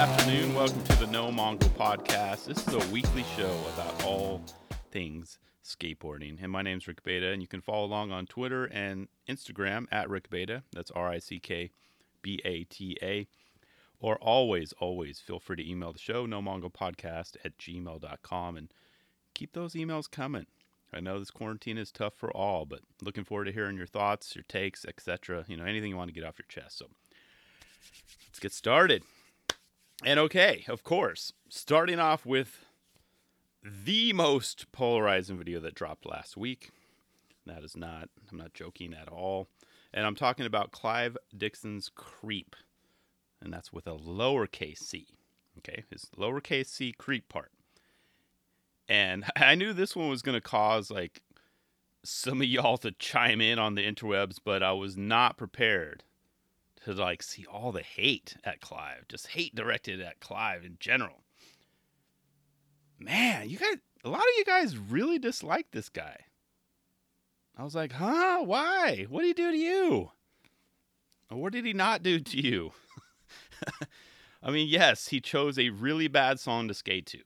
afternoon. Welcome to the No Mongo Podcast. This is a weekly show about all things skateboarding. And my name is Rick Bata, and you can follow along on Twitter and Instagram at Rick Bata. That's R I C K B A T A. Or always, always feel free to email the show, no Mongo podcast at gmail.com. And keep those emails coming. I know this quarantine is tough for all, but looking forward to hearing your thoughts, your takes, etc. You know, anything you want to get off your chest. So let's get started. And okay, of course, starting off with the most polarizing video that dropped last week. That is not, I'm not joking at all. And I'm talking about Clive Dixon's Creep. And that's with a lowercase c. Okay, his lowercase c creep part. And I knew this one was going to cause like some of y'all to chime in on the interwebs, but I was not prepared to like see all the hate at Clive, just hate directed at Clive in general. Man, you guys, a lot of you guys really dislike this guy. I was like, huh? Why? What did he do to you? What did he not do to you? I mean, yes, he chose a really bad song to skate to,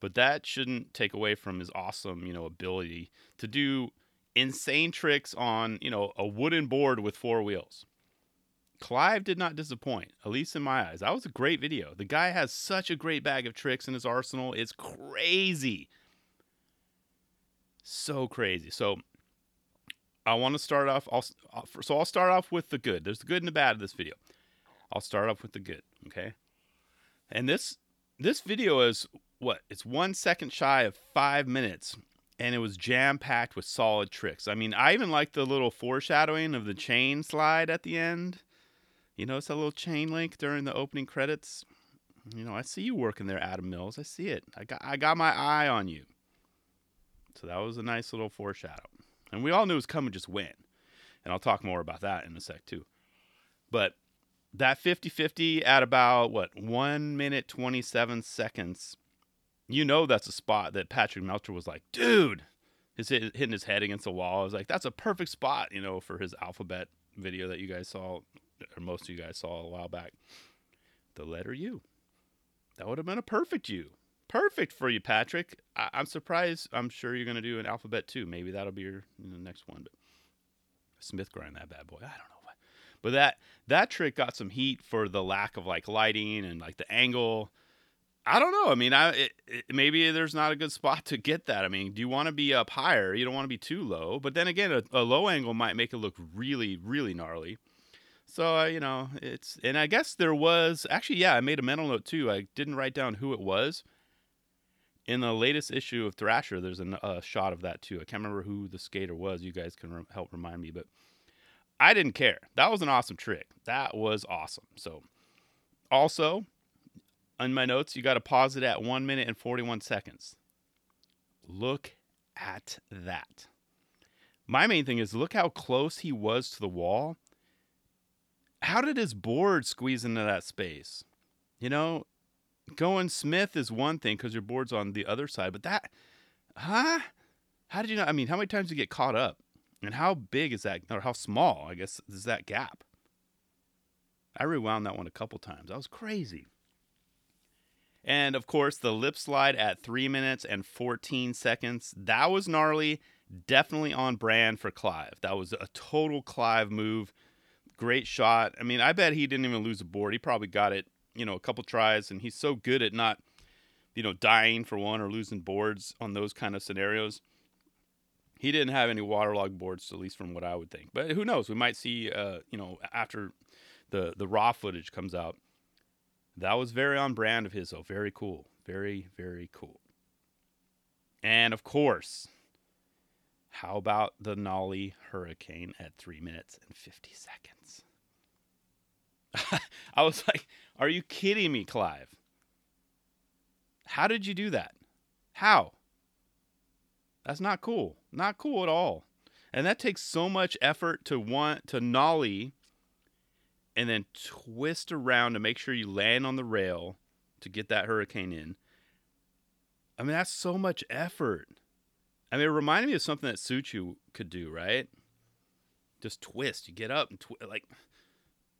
but that shouldn't take away from his awesome, you know, ability to do insane tricks on, you know, a wooden board with four wheels. Clive did not disappoint, at least in my eyes. That was a great video. The guy has such a great bag of tricks in his arsenal. It's crazy. So crazy. So I want to start off. I'll, uh, so I'll start off with the good. There's the good and the bad of this video. I'll start off with the good. Okay. And this this video is what? It's one second shy of five minutes, and it was jam packed with solid tricks. I mean, I even like the little foreshadowing of the chain slide at the end. You notice that little chain link during the opening credits? You know, I see you working there, Adam Mills. I see it. I got I got my eye on you. So that was a nice little foreshadow. And we all knew it was coming just when. And I'll talk more about that in a sec too. But that 50-50 at about what 1 minute 27 seconds. You know that's a spot that Patrick Melcher was like, "Dude, his hitting his head against the wall." I was like, "That's a perfect spot, you know, for his alphabet video that you guys saw or most of you guys saw a while back. The letter U. That would have been a perfect U. Perfect for you, Patrick. I- am surprised. I'm sure you're going to do an alphabet too. Maybe that'll be your you know, next one. But Smith grind that bad boy. I don't know. But that that trick got some heat for the lack of like lighting and like the angle. I don't know. I mean, I it, it, maybe there's not a good spot to get that. I mean, do you want to be up higher? You don't want to be too low. But then again, a, a low angle might make it look really, really gnarly. So uh, you know, it's and I guess there was actually yeah, I made a mental note too. I didn't write down who it was. In the latest issue of Thrasher, there's a uh, shot of that too. I can't remember who the skater was. You guys can re- help remind me, but I didn't care. That was an awesome trick. That was awesome. So, also, on my notes, you got to pause it at one minute and 41 seconds. Look at that. My main thing is look how close he was to the wall how did his board squeeze into that space? You know, going Smith is one thing because your board's on the other side, but that, huh? How did you know? I mean, how many times do you get caught up? And how big is that, or how small, I guess, is that gap? I rewound that one a couple times. That was crazy. And of course, the lip slide at three minutes and 14 seconds. That was gnarly. Definitely on brand for Clive. That was a total Clive move great shot. I mean, I bet he didn't even lose a board. He probably got it, you know, a couple tries, and he's so good at not, you know, dying for one or losing boards on those kind of scenarios. He didn't have any waterlogged boards, at least from what I would think. But who knows? We might see, uh, you know, after the the raw footage comes out. That was very on brand of his, though. Very cool. Very, very cool. And of course, how about the Nollie Hurricane at three minutes and 50 seconds? I was like, are you kidding me, Clive? How did you do that? How? That's not cool. Not cool at all. And that takes so much effort to want to nollie and then twist around to make sure you land on the rail to get that hurricane in. I mean, that's so much effort. I mean, it reminded me of something that Suchu could do, right? Just twist. You get up and twi- like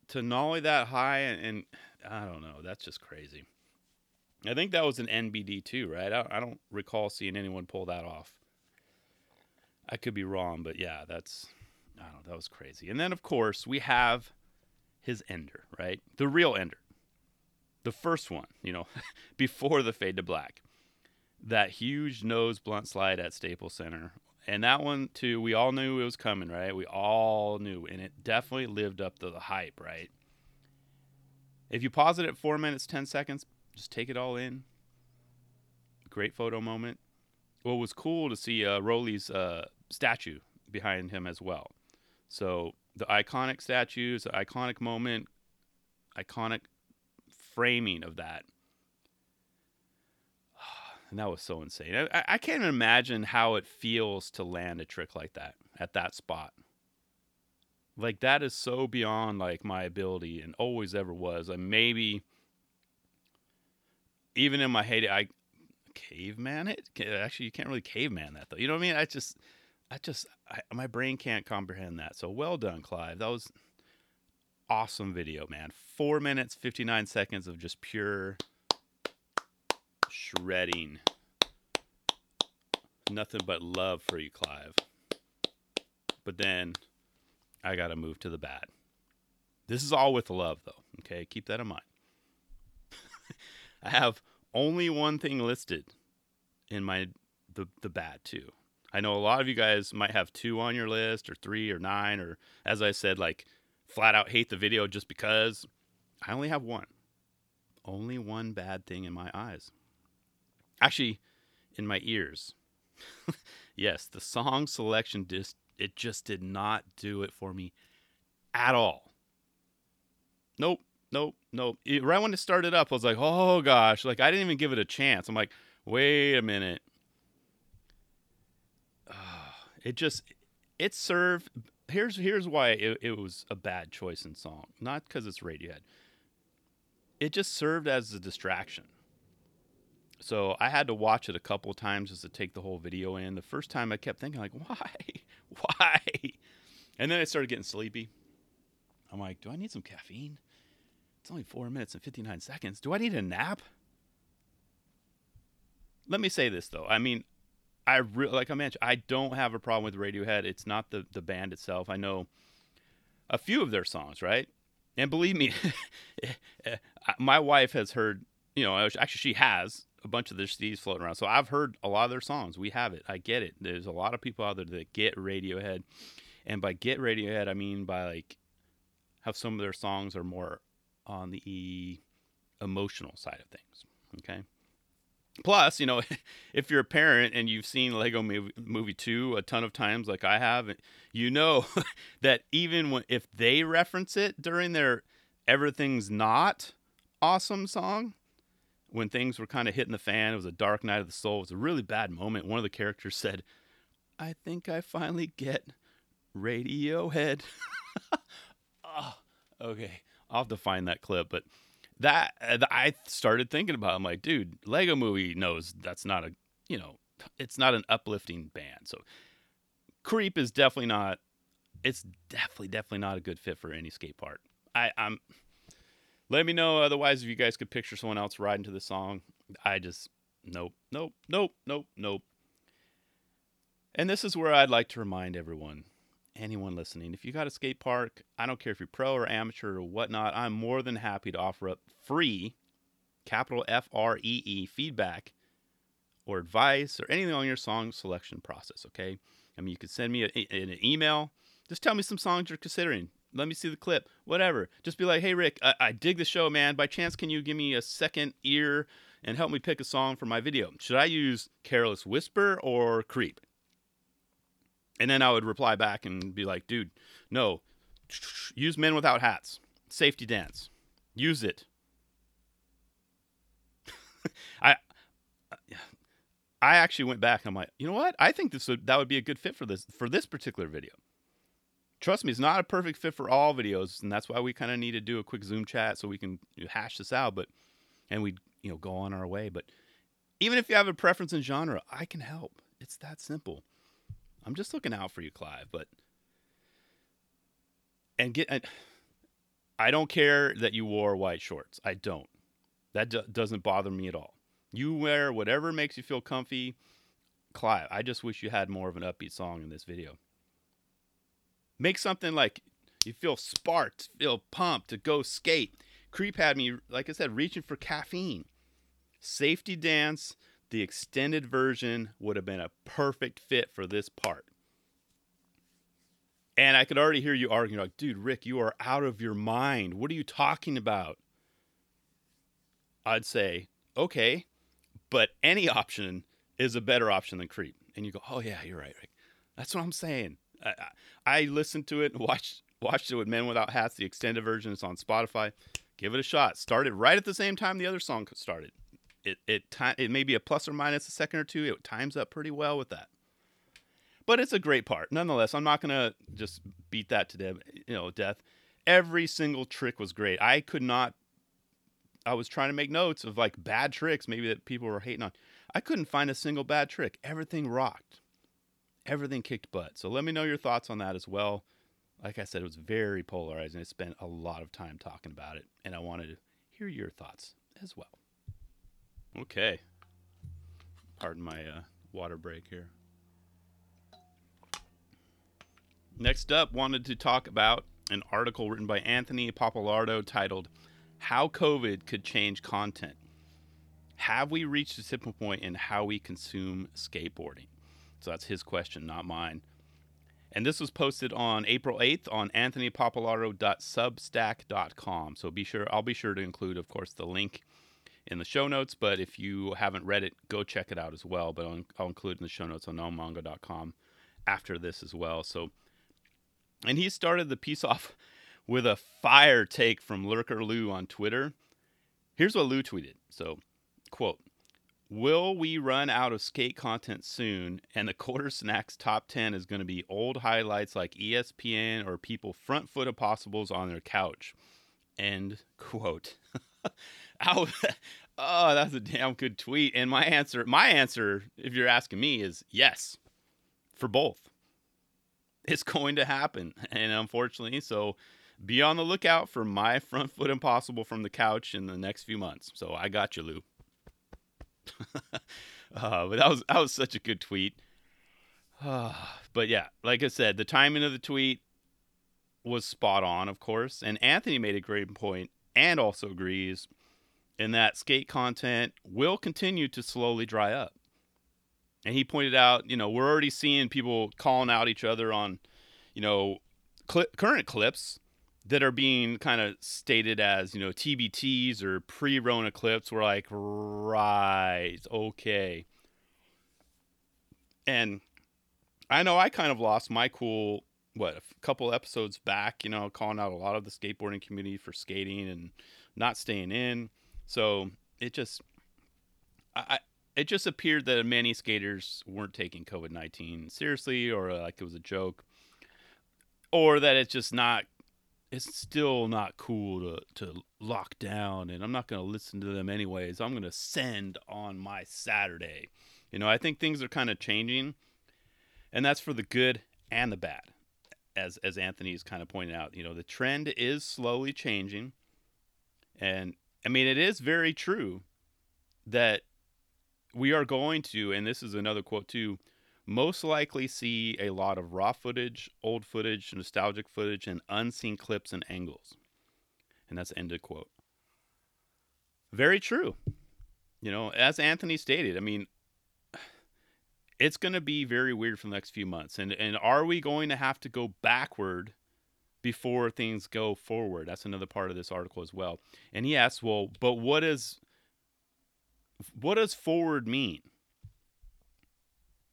to nollie that high and, and I don't know, that's just crazy. I think that was an NBD too, right? I, I don't recall seeing anyone pull that off. I could be wrong, but yeah, that's I don't know, that was crazy. And then of course we have his ender, right? The real ender. The first one, you know, before the fade to black. That huge nose blunt slide at Staples Center. And that one too, we all knew it was coming, right? We all knew, and it definitely lived up to the hype, right? If you pause it at four minutes, 10 seconds, just take it all in. Great photo moment. What was cool to see uh, Rolly's uh, statue behind him as well. So the iconic statues, the iconic moment, iconic framing of that. And that was so insane. I, I can't even imagine how it feels to land a trick like that at that spot. Like that is so beyond like my ability and always ever was. And maybe even in my heyday, I caveman it. Actually, you can't really caveman that though. You know what I mean? I just, I just, I, my brain can't comprehend that. So well done, Clive. That was awesome video, man. Four minutes, fifty nine seconds of just pure shredding. Nothing but love for you, Clive. But then I got to move to the bad. This is all with love, though. Okay, keep that in mind. I have only one thing listed in my the the bad too. I know a lot of you guys might have two on your list or three or nine or as I said like flat out hate the video just because I only have one. Only one bad thing in my eyes. Actually, in my ears. yes, the song selection just it just did not do it for me at all. Nope, nope, nope. It, right when it started up, I was like, oh gosh, like I didn't even give it a chance. I'm like, wait a minute. Uh, it just it served. Here's here's why it, it was a bad choice in song, not because it's Radiohead. It just served as a distraction. So I had to watch it a couple times just to take the whole video in. The first time I kept thinking like, why, why? And then I started getting sleepy. I'm like, do I need some caffeine? It's only four minutes and 59 seconds. Do I need a nap? Let me say this though. I mean, I re- like I mentioned, I don't have a problem with Radiohead. It's not the the band itself. I know a few of their songs, right? And believe me, eh, eh, my wife has heard. You know, actually, she has a bunch of their CDs floating around. So I've heard a lot of their songs. We have it. I get it. There's a lot of people out there that get Radiohead, and by get Radiohead, I mean by like how some of their songs are more on the emotional side of things. Okay. Plus, you know, if you're a parent and you've seen Lego Movie, movie 2 a ton of times like I have, you know that even when if they reference it during their everything's not awesome song, when things were kind of hitting the fan, it was a dark night of the soul. It was a really bad moment. One of the characters said, "I think I finally get Radiohead." oh, okay. I'll have to find that clip, but that uh, I started thinking about. It. I'm like, dude, Lego Movie knows that's not a, you know, it's not an uplifting band. So, Creep is definitely not. It's definitely, definitely not a good fit for any skate park. I, I'm. Let me know otherwise if you guys could picture someone else riding to the song. I just nope, nope, nope, nope, nope. And this is where I'd like to remind everyone anyone listening, if you got a skate park, I don't care if you're pro or amateur or whatnot, I'm more than happy to offer up free, capital F R E E, feedback or advice or anything on your song selection process, okay? I mean, you could send me a, a, an email. Just tell me some songs you're considering. Let me see the clip, whatever. Just be like, hey, Rick, I, I dig the show, man. By chance, can you give me a second ear and help me pick a song for my video? Should I use Careless Whisper or Creep? And then I would reply back and be like, dude, no, use Men Without Hats, Safety Dance, use it. I I actually went back and I'm like, you know what? I think this would that would be a good fit for this for this particular video. Trust me, it's not a perfect fit for all videos, and that's why we kind of need to do a quick Zoom chat so we can hash this out. But and we you know go on our way. But even if you have a preference in genre, I can help. It's that simple. I'm just looking out for you, Clive. But and get and I don't care that you wore white shorts. I don't. That do- doesn't bother me at all. You wear whatever makes you feel comfy. Clive, I just wish you had more of an upbeat song in this video. Make something like you feel sparked, feel pumped to go skate. Creep had me, like I said, reaching for caffeine. Safety Dance, the extended version, would have been a perfect fit for this part. And I could already hear you arguing, like, dude, Rick, you are out of your mind. What are you talking about? I'd say, okay, but any option is a better option than Creep. And you go, oh, yeah, you're right, Rick. That's what I'm saying. I, I, listened to it and watched, watched it with Men Without Hats, the extended version. It's on Spotify. Give it a shot. Started right at the same time the other song started. It, it, it, it may be a plus or minus a second or two. It times up pretty well with that but it's a great part nonetheless i'm not gonna just beat that to death you know death every single trick was great i could not i was trying to make notes of like bad tricks maybe that people were hating on i couldn't find a single bad trick everything rocked everything kicked butt. So let me know your thoughts on that as well. Like i said it was very polarizing. I spent a lot of time talking about it and i wanted to hear your thoughts as well. Okay. Pardon my uh, water break here. Next up, wanted to talk about an article written by Anthony Pappalardo titled How COVID Could Change Content. Have we reached a tipping point in how we consume skateboarding? So that's his question, not mine. And this was posted on April 8th on anthonypappalardo.substack.com. So be sure I'll be sure to include of course the link in the show notes, but if you haven't read it, go check it out as well, but I'll, I'll include in the show notes on nomongo.com after this as well. So and he started the piece off with a fire take from Lurker Lou on Twitter. Here's what Lou tweeted. So, quote, Will we run out of skate content soon? And the quarter snacks top 10 is going to be old highlights like ESPN or people front foot impossibles on their couch. End quote. oh, that's a damn good tweet. And my answer, my answer, if you're asking me, is yes for both it's going to happen. And unfortunately, so be on the lookout for my front foot impossible from the couch in the next few months. So I got you, Lou. uh, but that was that was such a good tweet. Uh, but yeah, like I said, the timing of the tweet was spot on, of course. And Anthony made a great point and also agrees in that skate content will continue to slowly dry up. And he pointed out, you know, we're already seeing people calling out each other on, you know, cl- current clips that are being kind of stated as, you know, TBTs or pre Rona clips. We're like, right, okay. And I know I kind of lost my cool, what, a couple episodes back, you know, calling out a lot of the skateboarding community for skating and not staying in. So it just, I, it just appeared that many skaters weren't taking COVID 19 seriously or like it was a joke, or that it's just not, it's still not cool to, to lock down and I'm not going to listen to them anyways. I'm going to send on my Saturday. You know, I think things are kind of changing, and that's for the good and the bad. As, as Anthony's kind of pointed out, you know, the trend is slowly changing. And I mean, it is very true that we are going to, and this is another quote too, most likely see a lot of raw footage, old footage, nostalgic footage, and unseen clips and angles. And that's ended quote. Very true. You know, as Anthony stated, I mean, it's going to be very weird for the next few months. And and are we going to have to go backward before things go forward? That's another part of this article as well. And he asks, well, but what is what does forward mean?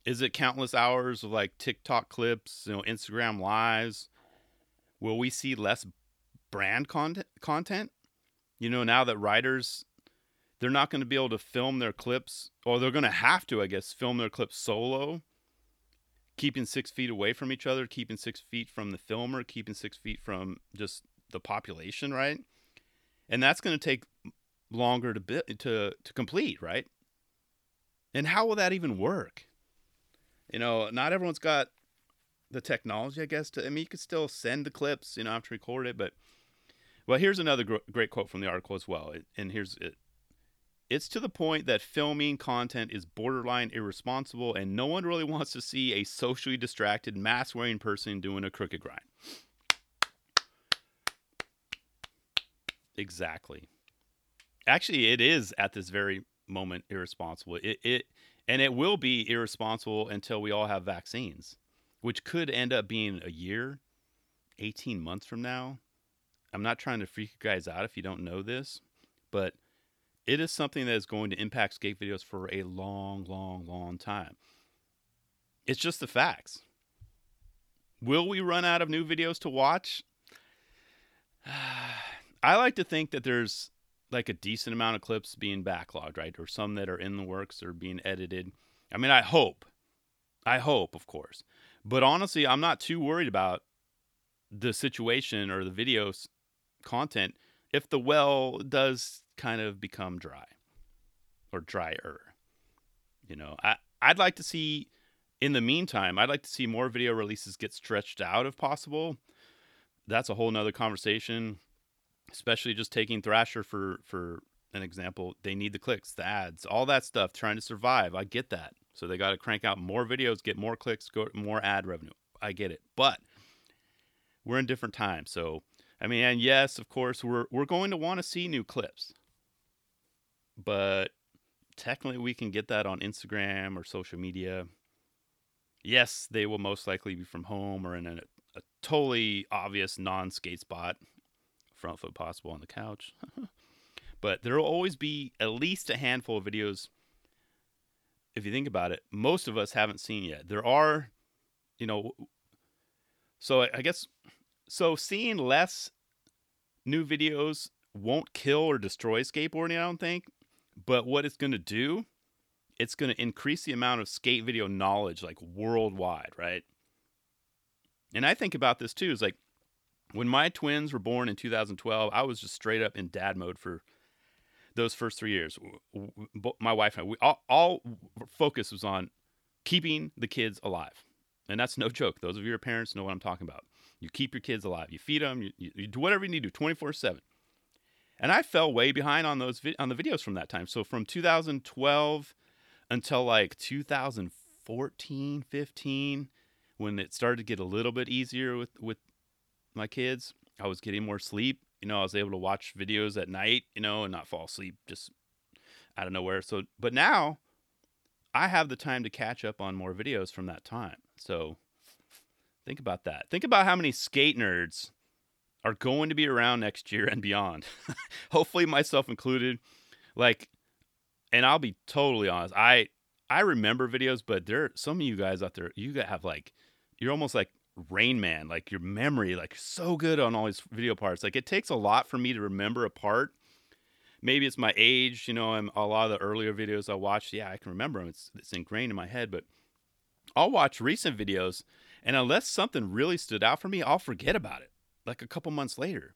Is it countless hours of like TikTok clips, you know, Instagram lives? Will we see less brand content content? You know, now that writers they're not going to be able to film their clips, or they're going to have to, I guess, film their clips solo, keeping six feet away from each other, keeping six feet from the filmer, keeping six feet from just the population, right? And that's going to take longer to bi- to to complete, right? And how will that even work? You know, not everyone's got the technology, I guess. To I mean, you could still send the clips, you know, after record it, but Well, here's another gr- great quote from the article as well. It, and here's it. It's to the point that filming content is borderline irresponsible, and no one really wants to see a socially distracted, mask wearing person doing a crooked grind. Exactly. Actually, it is at this very moment irresponsible. It, it and it will be irresponsible until we all have vaccines, which could end up being a year, 18 months from now. I'm not trying to freak you guys out if you don't know this, but it is something that is going to impact skate videos for a long, long, long time. It's just the facts. Will we run out of new videos to watch? I like to think that there's like a decent amount of clips being backlogged, right? Or some that are in the works or being edited. I mean, I hope. I hope, of course. But honestly, I'm not too worried about the situation or the videos content if the well does kind of become dry or drier. You know, I I'd like to see in the meantime, I'd like to see more video releases get stretched out if possible. That's a whole nother conversation especially just taking Thrasher for for an example. They need the clicks, the ads, all that stuff, trying to survive. I get that. So they got to crank out more videos, get more clicks, go more ad revenue. I get it, but we're in different times. So I mean, and yes, of course, we're we're going to want to see new clips, but technically we can get that on Instagram or social media. Yes, they will most likely be from home or in a, a totally obvious non-skate spot front foot possible on the couch. but there will always be at least a handful of videos. If you think about it, most of us haven't seen yet. There are, you know, so I guess, so seeing less new videos won't kill or destroy skateboarding, I don't think. But what it's going to do, it's going to increase the amount of skate video knowledge like worldwide, right? And I think about this too is like when my twins were born in 2012, I was just straight up in dad mode for those first three years. My wife and I, we all, all focus was on keeping the kids alive. And that's no joke. Those of you who are parents know what I'm talking about. You keep your kids alive. You feed them. You, you, do whatever you need to do 24 7. And I fell way behind on those on the videos from that time. So from 2012 until like 2014, 15, when it started to get a little bit easier with with my kids. I was getting more sleep. You know, I was able to watch videos at night, you know, and not fall asleep just out of nowhere. So, but now I have the time to catch up on more videos from that time. So think about that. Think about how many skate nerds are going to be around next year and beyond. Hopefully, myself included. Like, and I'll be totally honest. I I remember videos, but there some of you guys out there, you have like, you're almost like Rain Man, like your memory, like so good on all these video parts. Like it takes a lot for me to remember a part. Maybe it's my age, you know. And a lot of the earlier videos I watched, yeah, I can remember them. It's it's ingrained in my head. But I'll watch recent videos, and unless something really stood out for me, I'll forget about it like a couple months later.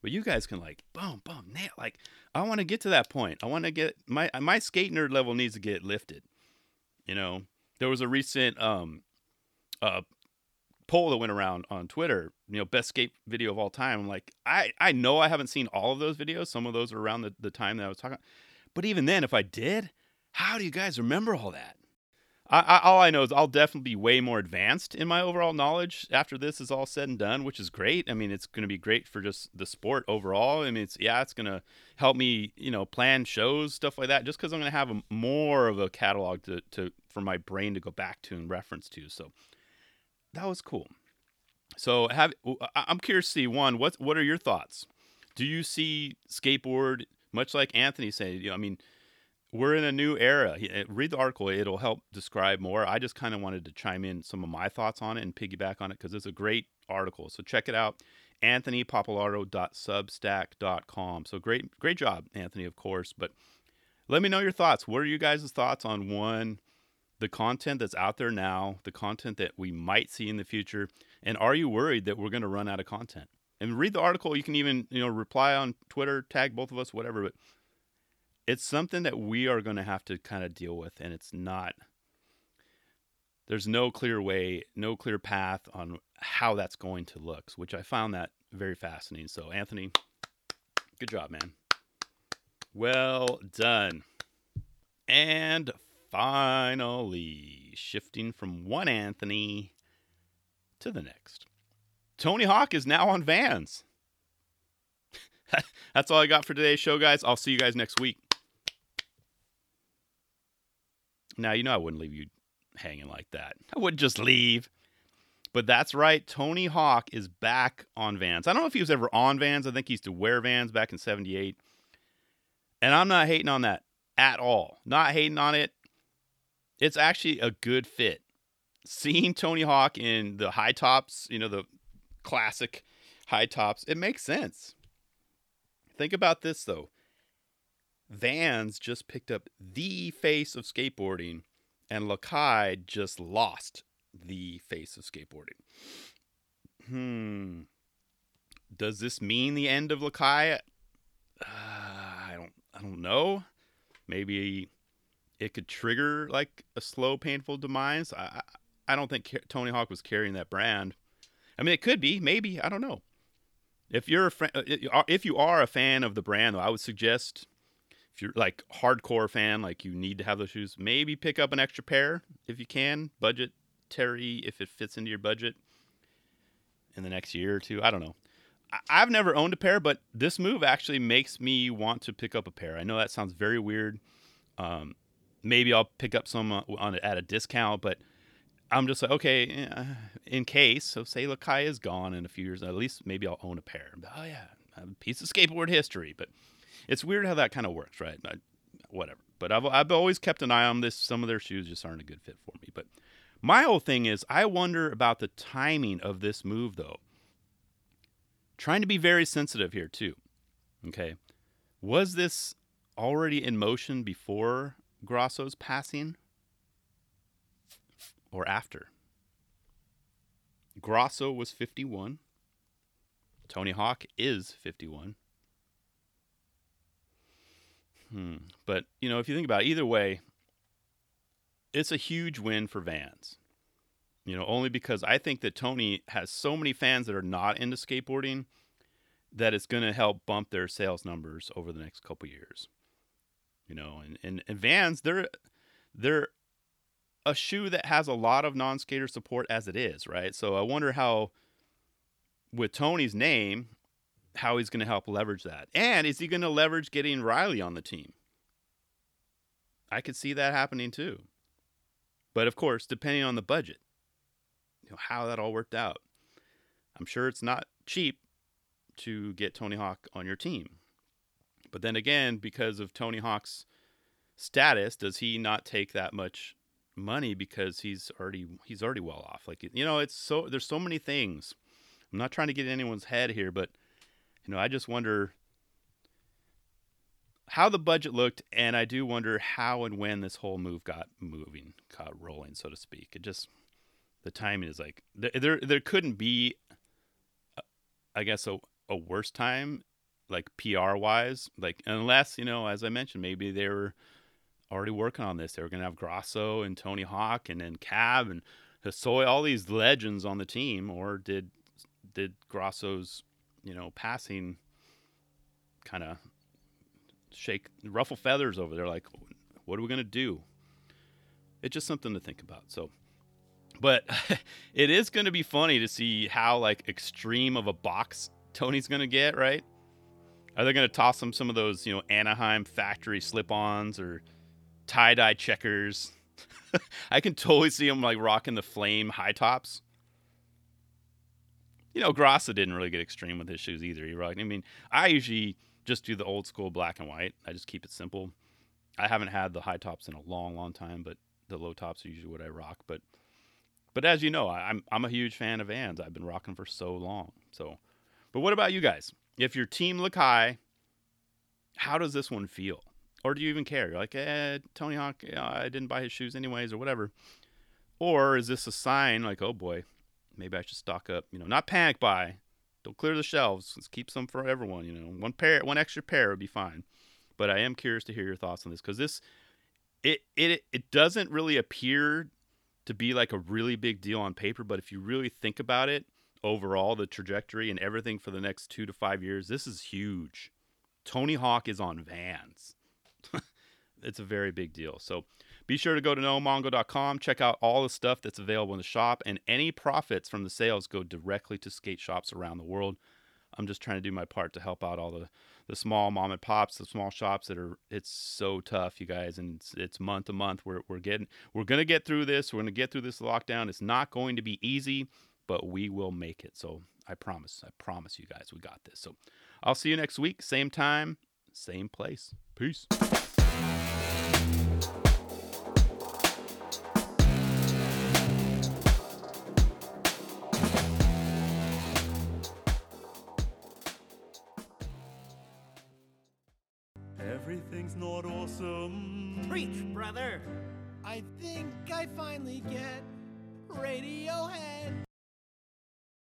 But you guys can like boom, boom, nail. Like I want to get to that point. I want to get my my skate nerd level needs to get lifted. You know, there was a recent um uh poll that went around on Twitter, you know, best skate video of all time. I'm like, I, I know I haven't seen all of those videos. Some of those are around the, the time that I was talking. But even then, if I did, how do you guys remember all that? I, I, all I know is I'll definitely be way more advanced in my overall knowledge after this is all said and done, which is great. I mean, it's going to be great for just the sport overall. I mean, it's yeah, it's going to help me, you know, plan shows, stuff like that, just because I'm going to have a, more of a catalog to, to for my brain to go back to and reference to. So that was cool. So have I'm curious to see one what what are your thoughts? Do you see skateboard much like Anthony said? You know, I mean, we're in a new era. Eh, read the article; it'll help describe more. I just kind of wanted to chime in some of my thoughts on it and piggyback on it because it's a great article. So check it out, anthonypappalardo.substack.com. So great, great job, Anthony, of course. But let me know your thoughts. What are you guys' thoughts on one? The content that's out there now, the content that we might see in the future, and are you worried that we're going to run out of content? And read the article. You can even you know reply on Twitter, tag both of us, whatever. But it's something that we are going to have to kind of deal with, and it's not. There's no clear way, no clear path on how that's going to look, which I found that very fascinating. So, Anthony, Good job, man. Well done. And finally, shifting from one Anthony to the next. Tony Hawk is now on Vans. That's all I got for today's show, guys. I'll see you guys next week. Now, you know I wouldn't leave you hanging like that. I wouldn't just leave. But that's right. Tony Hawk is back on Vans. I don't know if he was ever on Vans. I think he used to wear Vans back in 78. And I'm not hating on that at all. Not hating on it. It's actually a good fit. Seeing Tony Hawk in the high tops, you know, the classic high tops, it makes sense. Think about this though. Vans just picked up the face of skateboarding, and Lakai just lost the face of skateboarding. Hmm. Does this mean the end of Lakai? Uh, I don't. I don't know. Maybe it could trigger like a slow, painful demise. I. I don't think Tony Hawk was carrying that brand. I mean, it could be. Maybe. I don't know. If you're a fan, uh, if you are a fan of the brand, though, I would suggest if you're like hardcore fan, like you need to have those shoes, maybe pick up an extra pair if you can. Budgetary, if it fits into your budget in the next year or two. I don't know. I've never owned a pair, but this move actually makes me want to pick up a pair. I know that sounds very weird. Um, maybe I'll pick up some uh, on at a discount, but I'm just like, okay, uh, in case, so say Lakai is gone in a few years, at least maybe I'll own a pair. Oh yeah, a piece of skateboard history. But it's weird how that kind of works, right? Whatever. But I've I've always kept an eye on this. Some of their shoes just aren't a good fit for me. But my whole thing is, I wonder about the timing of this move, though. Trying to be very sensitive here too. Okay, was this already in motion before Grosso's passing? or after. Grosso was 51. Tony Hawk is 51. Hmm. But, you know, if you think about it, either way, it's a huge win for Vans. You know, only because I think that Tony has so many fans that are not into skateboarding that it's going to help bump their sales numbers over the next couple years. You know, and, and, and Vans, they're they're a shoe that has a lot of non-skater support as it is, right? So I wonder how with Tony's name how he's going to help leverage that. And is he going to leverage getting Riley on the team? I could see that happening too. But of course, depending on the budget, you know, how that all worked out. I'm sure it's not cheap to get Tony Hawk on your team. But then again, because of Tony Hawk's status, does he not take that much money because he's already he's already well off. Like you know, it's so there's so many things. I'm not trying to get anyone's head here, but you know, I just wonder how the budget looked, and I do wonder how and when this whole move got moving, got rolling, so to speak. It just the timing is like there there, there couldn't be, I guess, a a worse time, like PR wise, like unless you know, as I mentioned, maybe they were already working on this. They were going to have Grosso and Tony Hawk and then Cab and Hosoi, all these legends on the team. Or did did Grosso's you know passing kind of shake ruffle feathers over there? Like, what are we going to do? It's just something to think about. So. But it is going to be funny to see how like extreme of a box Tony's going to get, right? Are they going to toss him some of those, you know, Anaheim factory slip-ons or tie dye checkers. I can totally see him like rocking the flame high tops. You know, Grosso didn't really get extreme with his shoes either. He rocked. I mean, I usually just do the old school black and white. I just keep it simple. I haven't had the high tops in a long, long time, but the low tops are usually what I rock. But, but as you know, I'm I'm a huge fan of Vans. I've been rocking for so long. So, but what about you guys? If your team Lakai, how does this one feel? Or do you even care? You're like, eh, Tony Hawk, you know, I didn't buy his shoes anyways, or whatever. Or is this a sign like, oh boy, maybe I should stock up? You know, not panic buy. Don't clear the shelves. Let's keep some for everyone. You know, one pair, one extra pair would be fine. But I am curious to hear your thoughts on this because this, it it it doesn't really appear to be like a really big deal on paper. But if you really think about it, overall, the trajectory and everything for the next two to five years, this is huge. Tony Hawk is on Vans. it's a very big deal. So be sure to go to nomongo.com, check out all the stuff that's available in the shop, and any profits from the sales go directly to skate shops around the world. I'm just trying to do my part to help out all the, the small mom and pops, the small shops that are. It's so tough, you guys, and it's, it's month to month. We're we're getting we're gonna get through this. We're gonna get through this lockdown. It's not going to be easy, but we will make it. So I promise. I promise you guys, we got this. So I'll see you next week, same time, same place. Peace.